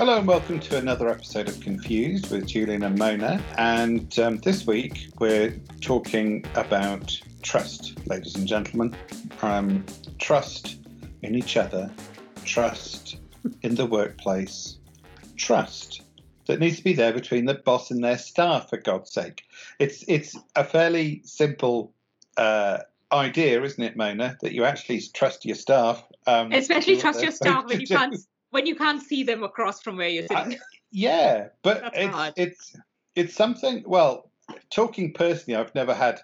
Hello and welcome to another episode of Confused with Julian and Mona. And um, this week we're talking about trust, ladies and gentlemen. Um, trust in each other, trust in the workplace, trust that needs to be there between the boss and their staff. For God's sake, it's it's a fairly simple uh, idea, isn't it, Mona? That you actually trust your staff, um, especially trust your staff when you can't when you can't see them across from where you're sitting. yeah, but it's hard. it's it's something. Well, talking personally, I've never had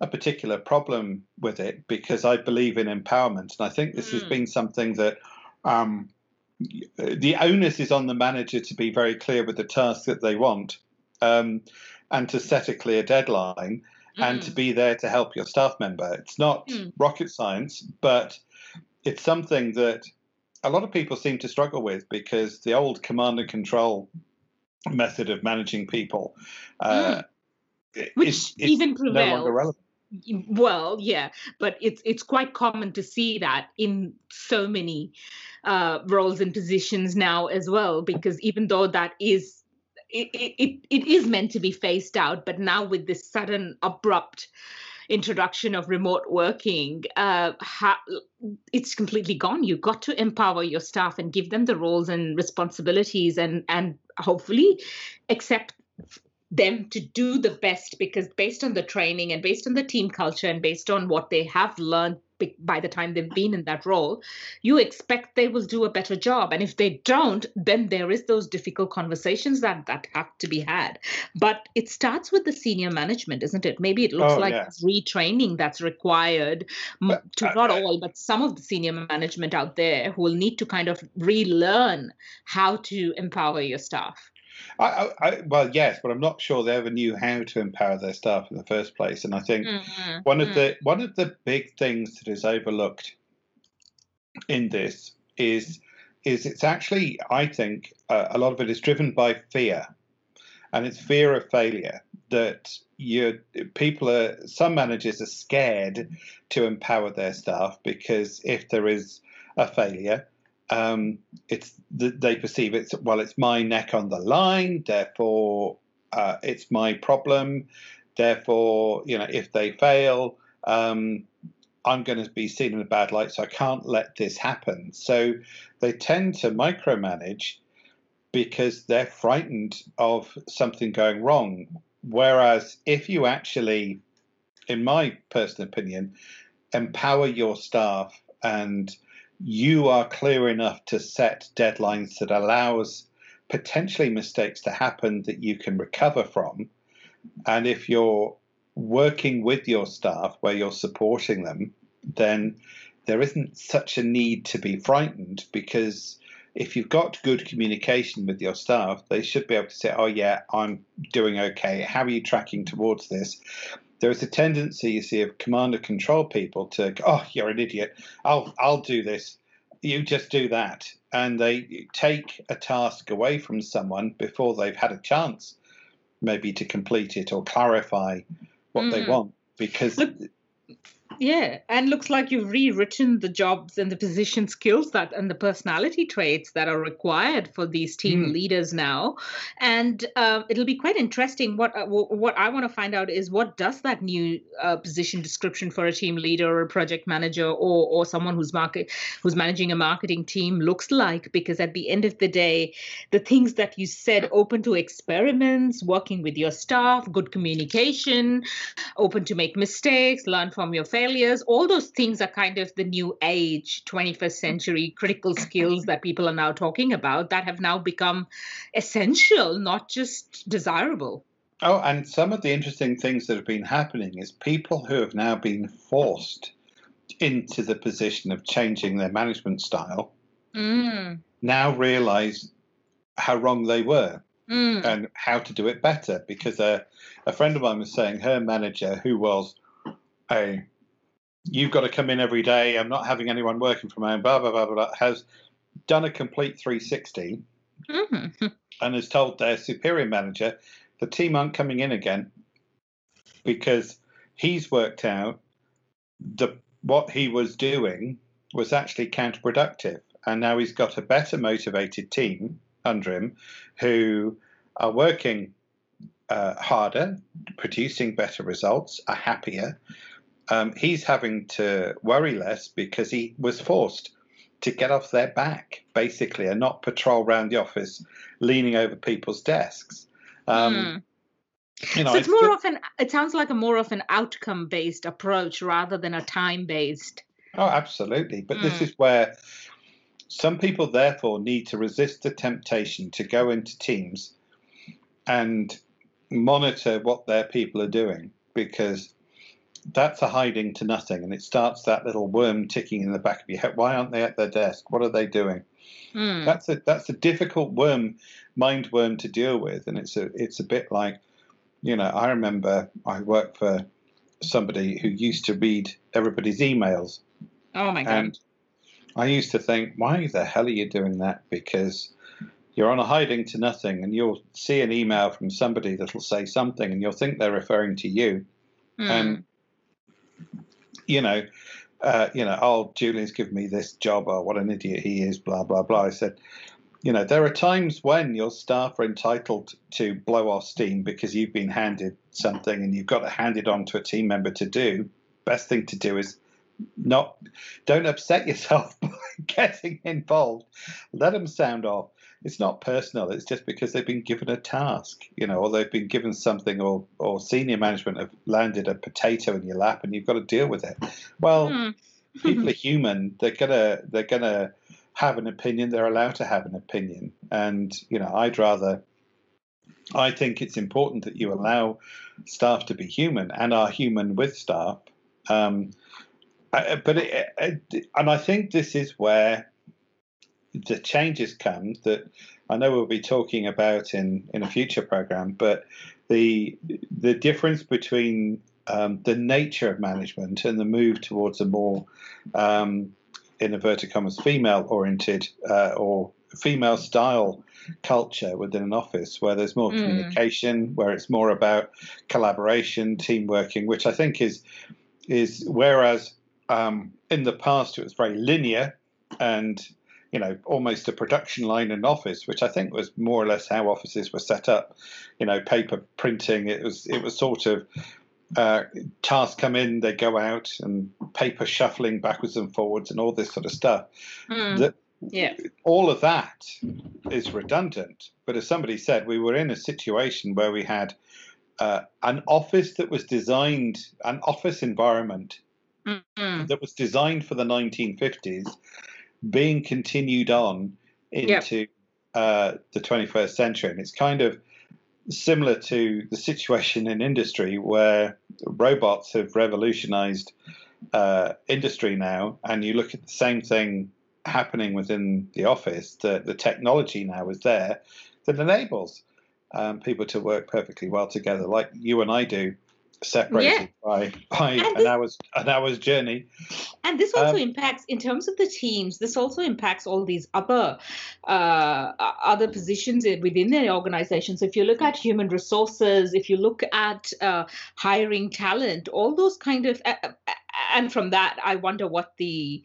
a particular problem with it because I believe in empowerment, and I think this mm. has been something that. Um, the onus is on the manager to be very clear with the task that they want um, and to set a clear deadline mm. and to mm. be there to help your staff member. It's not mm. rocket science, but it's something that a lot of people seem to struggle with because the old command and control method of managing people, uh, mm. which is, is even prevails. No well, yeah, but it's it's quite common to see that in so many uh, roles and positions now as well. Because even though that is it, it, it is meant to be phased out, but now with this sudden abrupt introduction of remote working, uh, ha- it's completely gone. You've got to empower your staff and give them the roles and responsibilities, and and hopefully accept them to do the best because based on the training and based on the team culture and based on what they have learned by the time they've been in that role you expect they will do a better job. And if they don't then there is those difficult conversations that that have to be had. But it starts with the senior management isn't it? Maybe it looks oh, like yeah. retraining that's required but, to uh, not all but some of the senior management out there who will need to kind of relearn how to empower your staff I, I, well, yes, but I'm not sure they ever knew how to empower their staff in the first place. And I think mm-hmm. one of mm. the one of the big things that is overlooked in this is is it's actually I think uh, a lot of it is driven by fear, and it's fear of failure that you people are some managers are scared to empower their staff because if there is a failure um, it's they perceive it's well, it's my neck on the line, therefore uh, it's my problem. Therefore, you know, if they fail, um, I'm going to be seen in a bad light, so I can't let this happen. So they tend to micromanage because they're frightened of something going wrong. Whereas if you actually, in my personal opinion, empower your staff and you are clear enough to set deadlines that allows potentially mistakes to happen that you can recover from. And if you're working with your staff where you're supporting them, then there isn't such a need to be frightened because if you've got good communication with your staff, they should be able to say, Oh, yeah, I'm doing okay. How are you tracking towards this? There is a tendency, you see, of command and control people to, oh, you're an idiot. I'll I'll do this. You just do that, and they take a task away from someone before they've had a chance, maybe to complete it or clarify what mm. they want, because. Look, yeah, and looks like you've rewritten the jobs and the position skills that and the personality traits that are required for these team mm. leaders now. And uh, it'll be quite interesting. What uh, what I want to find out is what does that new uh, position description for a team leader or a project manager or or someone who's market who's managing a marketing team looks like? Because at the end of the day, the things that you said, open to experiments, working with your staff, good communication, open to make mistakes, learn from your failures failures, all those things are kind of the new age 21st century critical skills that people are now talking about that have now become essential, not just desirable. Oh, and some of the interesting things that have been happening is people who have now been forced into the position of changing their management style mm. now realize how wrong they were mm. and how to do it better. Because a, a friend of mine was saying her manager, who was a you've got to come in every day. I'm not having anyone working from home. Blah blah blah blah. blah has done a complete 360 mm-hmm. and has told their superior manager the team aren't coming in again because he's worked out the what he was doing was actually counterproductive, and now he's got a better motivated team under him who are working uh, harder, producing better results, are happier. Um, he's having to worry less because he was forced to get off their back, basically, and not patrol around the office leaning over people's desks. Um, mm. You know, so it's, it's more of an. It sounds like a more of an outcome-based approach rather than a time-based. Oh, absolutely. But mm. this hmm. is where some people, therefore, need to resist the temptation to go into teams and monitor what their people are doing because that's a hiding to nothing and it starts that little worm ticking in the back of your head. Why aren't they at their desk? What are they doing? Mm. that's a that's a difficult worm mind worm to deal with and it's a it's a bit like you know i remember i worked for somebody who used to read everybody's emails. Oh my god. And i used to think why the hell are you doing that? Because you're on a hiding to nothing and you'll see an email from somebody that'll say something and you'll think they're referring to you. Mm. and you know uh, you know oh julian's given me this job or what an idiot he is blah blah blah. I said you know there are times when your staff are entitled to blow off steam because you've been handed something and you've got to hand it on to a team member to do. Best thing to do is not don't upset yourself by getting involved. Let them sound off it's not personal. It's just because they've been given a task, you know, or they've been given something, or or senior management have landed a potato in your lap, and you've got to deal with it. Well, mm. people are human. They're gonna they're gonna have an opinion. They're allowed to have an opinion, and you know, I'd rather. I think it's important that you allow staff to be human and are human with staff. Um, but it, it, and I think this is where the changes come that I know we'll be talking about in, in a future program, but the the difference between um, the nature of management and the move towards a more um, in inverted commas female oriented uh, or female style culture within an office where there's more mm. communication, where it's more about collaboration, team working, which I think is is whereas um, in the past it was very linear and you know, almost a production line in office, which I think was more or less how offices were set up. You know, paper printing. It was it was sort of uh, tasks come in, they go out, and paper shuffling backwards and forwards, and all this sort of stuff. Mm. That yeah, all of that is redundant. But as somebody said, we were in a situation where we had uh, an office that was designed, an office environment mm-hmm. that was designed for the 1950s being continued on into yep. uh, the 21st century. And it's kind of similar to the situation in industry where robots have revolutionized uh, industry now, and you look at the same thing happening within the office. The, the technology now is there that enables um, people to work perfectly well together, like you and I do separated yeah. by by and an hour's an hour's journey. And this also um, impacts in terms of the teams. This also impacts all these other uh, other positions within the organization. So if you look at human resources, if you look at uh, hiring talent, all those kind of uh, and from that, I wonder what the,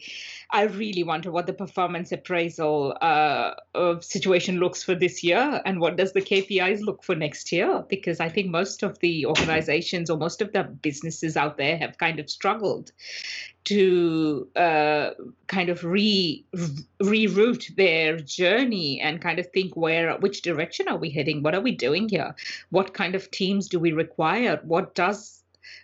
I really wonder what the performance appraisal uh, situation looks for this year, and what does the KPIs look for next year? Because I think most of the organizations or most of the businesses out there have kind of struggled to uh, kind of re reroute their journey and kind of think where which direction are we heading? What are we doing here? What kind of teams do we require? What does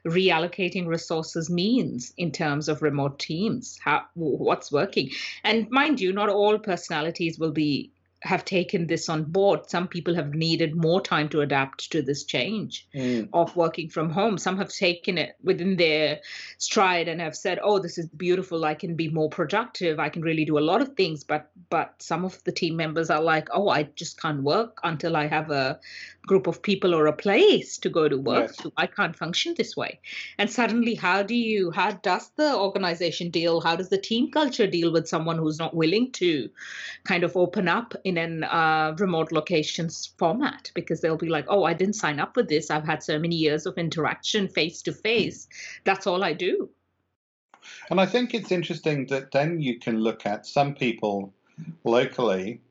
reallocating resources means in terms of remote teams, how, what's working. And mind you, not all personalities will be have taken this on board. Some people have needed more time to adapt to this change mm. of working from home. Some have taken it within their stride and have said, "Oh, this is beautiful. I can be more productive. I can really do a lot of things." But but some of the team members are like, "Oh, I just can't work until I have a group of people or a place to go to work yes. to. I can't function this way." And suddenly, how do you? How does the organization deal? How does the team culture deal with someone who's not willing to kind of open up in an a remote locations format because they'll be like, oh, I didn't sign up for this. I've had so many years of interaction face to face. That's all I do. And I think it's interesting that then you can look at some people locally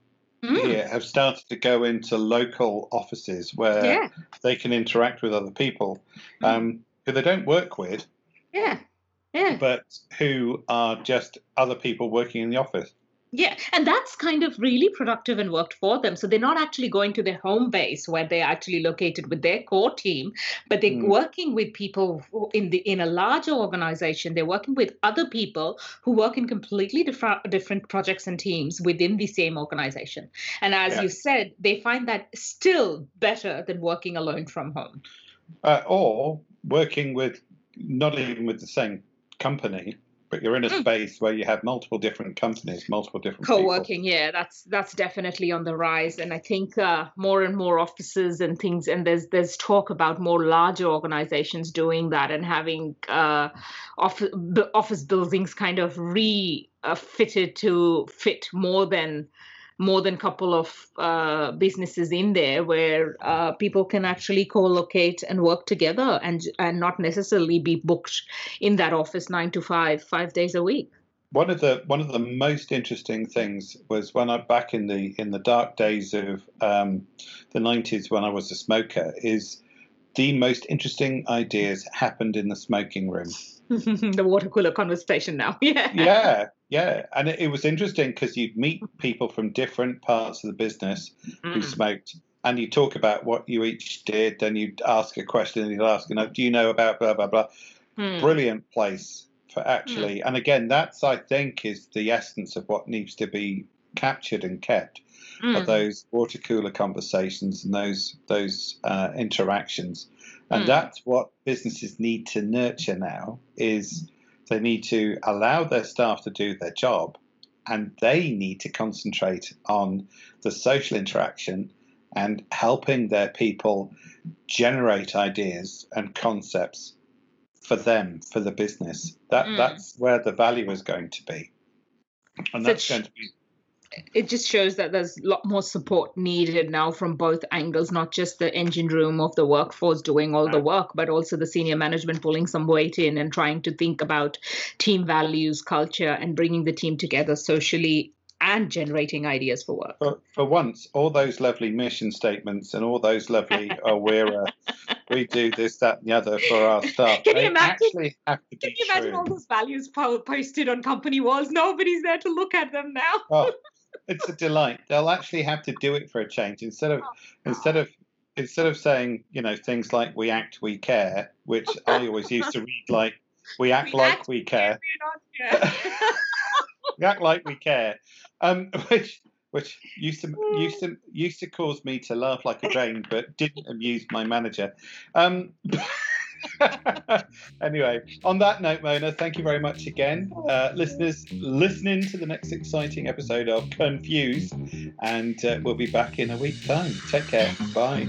mm. here have started to go into local offices where yeah. they can interact with other people mm. um, who they don't work with. Yeah. Yeah. But who are just other people working in the office. Yeah, and that's kind of really productive and worked for them. So they're not actually going to their home base where they're actually located with their core team, but they're mm. working with people in the in a larger organization. They're working with other people who work in completely different different projects and teams within the same organization. And as yeah. you said, they find that still better than working alone from home. Uh, or working with not even with the same company but you're in a mm. space where you have multiple different companies, multiple different co-working. People. Yeah, that's that's definitely on the rise, and I think uh, more and more offices and things, and there's there's talk about more larger organizations doing that and having uh, office office buildings kind of refitted uh, to fit more than more than a couple of uh, businesses in there where uh, people can actually co-locate and work together and and not necessarily be booked in that office nine to five five days a week one of the one of the most interesting things was when I back in the in the dark days of um, the 90s when I was a smoker is the most interesting ideas happened in the smoking room. the water cooler conversation now. Yeah. Yeah. Yeah. And it, it was interesting because you'd meet people from different parts of the business mm. who smoked. And you talk about what you each did, and you'd ask a question, and you'd ask, you know, do you know about blah blah blah? Mm. Brilliant place for actually, mm. and again, that's I think is the essence of what needs to be captured and kept mm. of those water cooler conversations and those those uh, interactions, and mm. that's what businesses need to nurture now. Is they need to allow their staff to do their job, and they need to concentrate on the social interaction and helping their people generate ideas and concepts for them for the business that mm. that's where the value is going to be and that's going to be it just shows that there's a lot more support needed now from both angles, not just the engine room of the workforce doing all the work, but also the senior management pulling some weight in and trying to think about team values, culture, and bringing the team together socially and generating ideas for work. For, for once, all those lovely mission statements and all those lovely, oh, we're, uh, we do this, that, and the other for our staff. Can you imagine, can you imagine all those values posted on company walls? Nobody's there to look at them now. Oh, it's a delight. They'll actually have to do it for a change instead of oh, instead of instead of saying you know things like "we act, we care," which I always used to read like "we act we like act, we care." we act like we care, um, which which used to used to used to cause me to laugh like a drain, but didn't amuse my manager. Um, anyway, on that note, Mona, thank you very much again. Uh, listeners, listening to the next exciting episode of Confused, and uh, we'll be back in a week's time. Take care. Bye.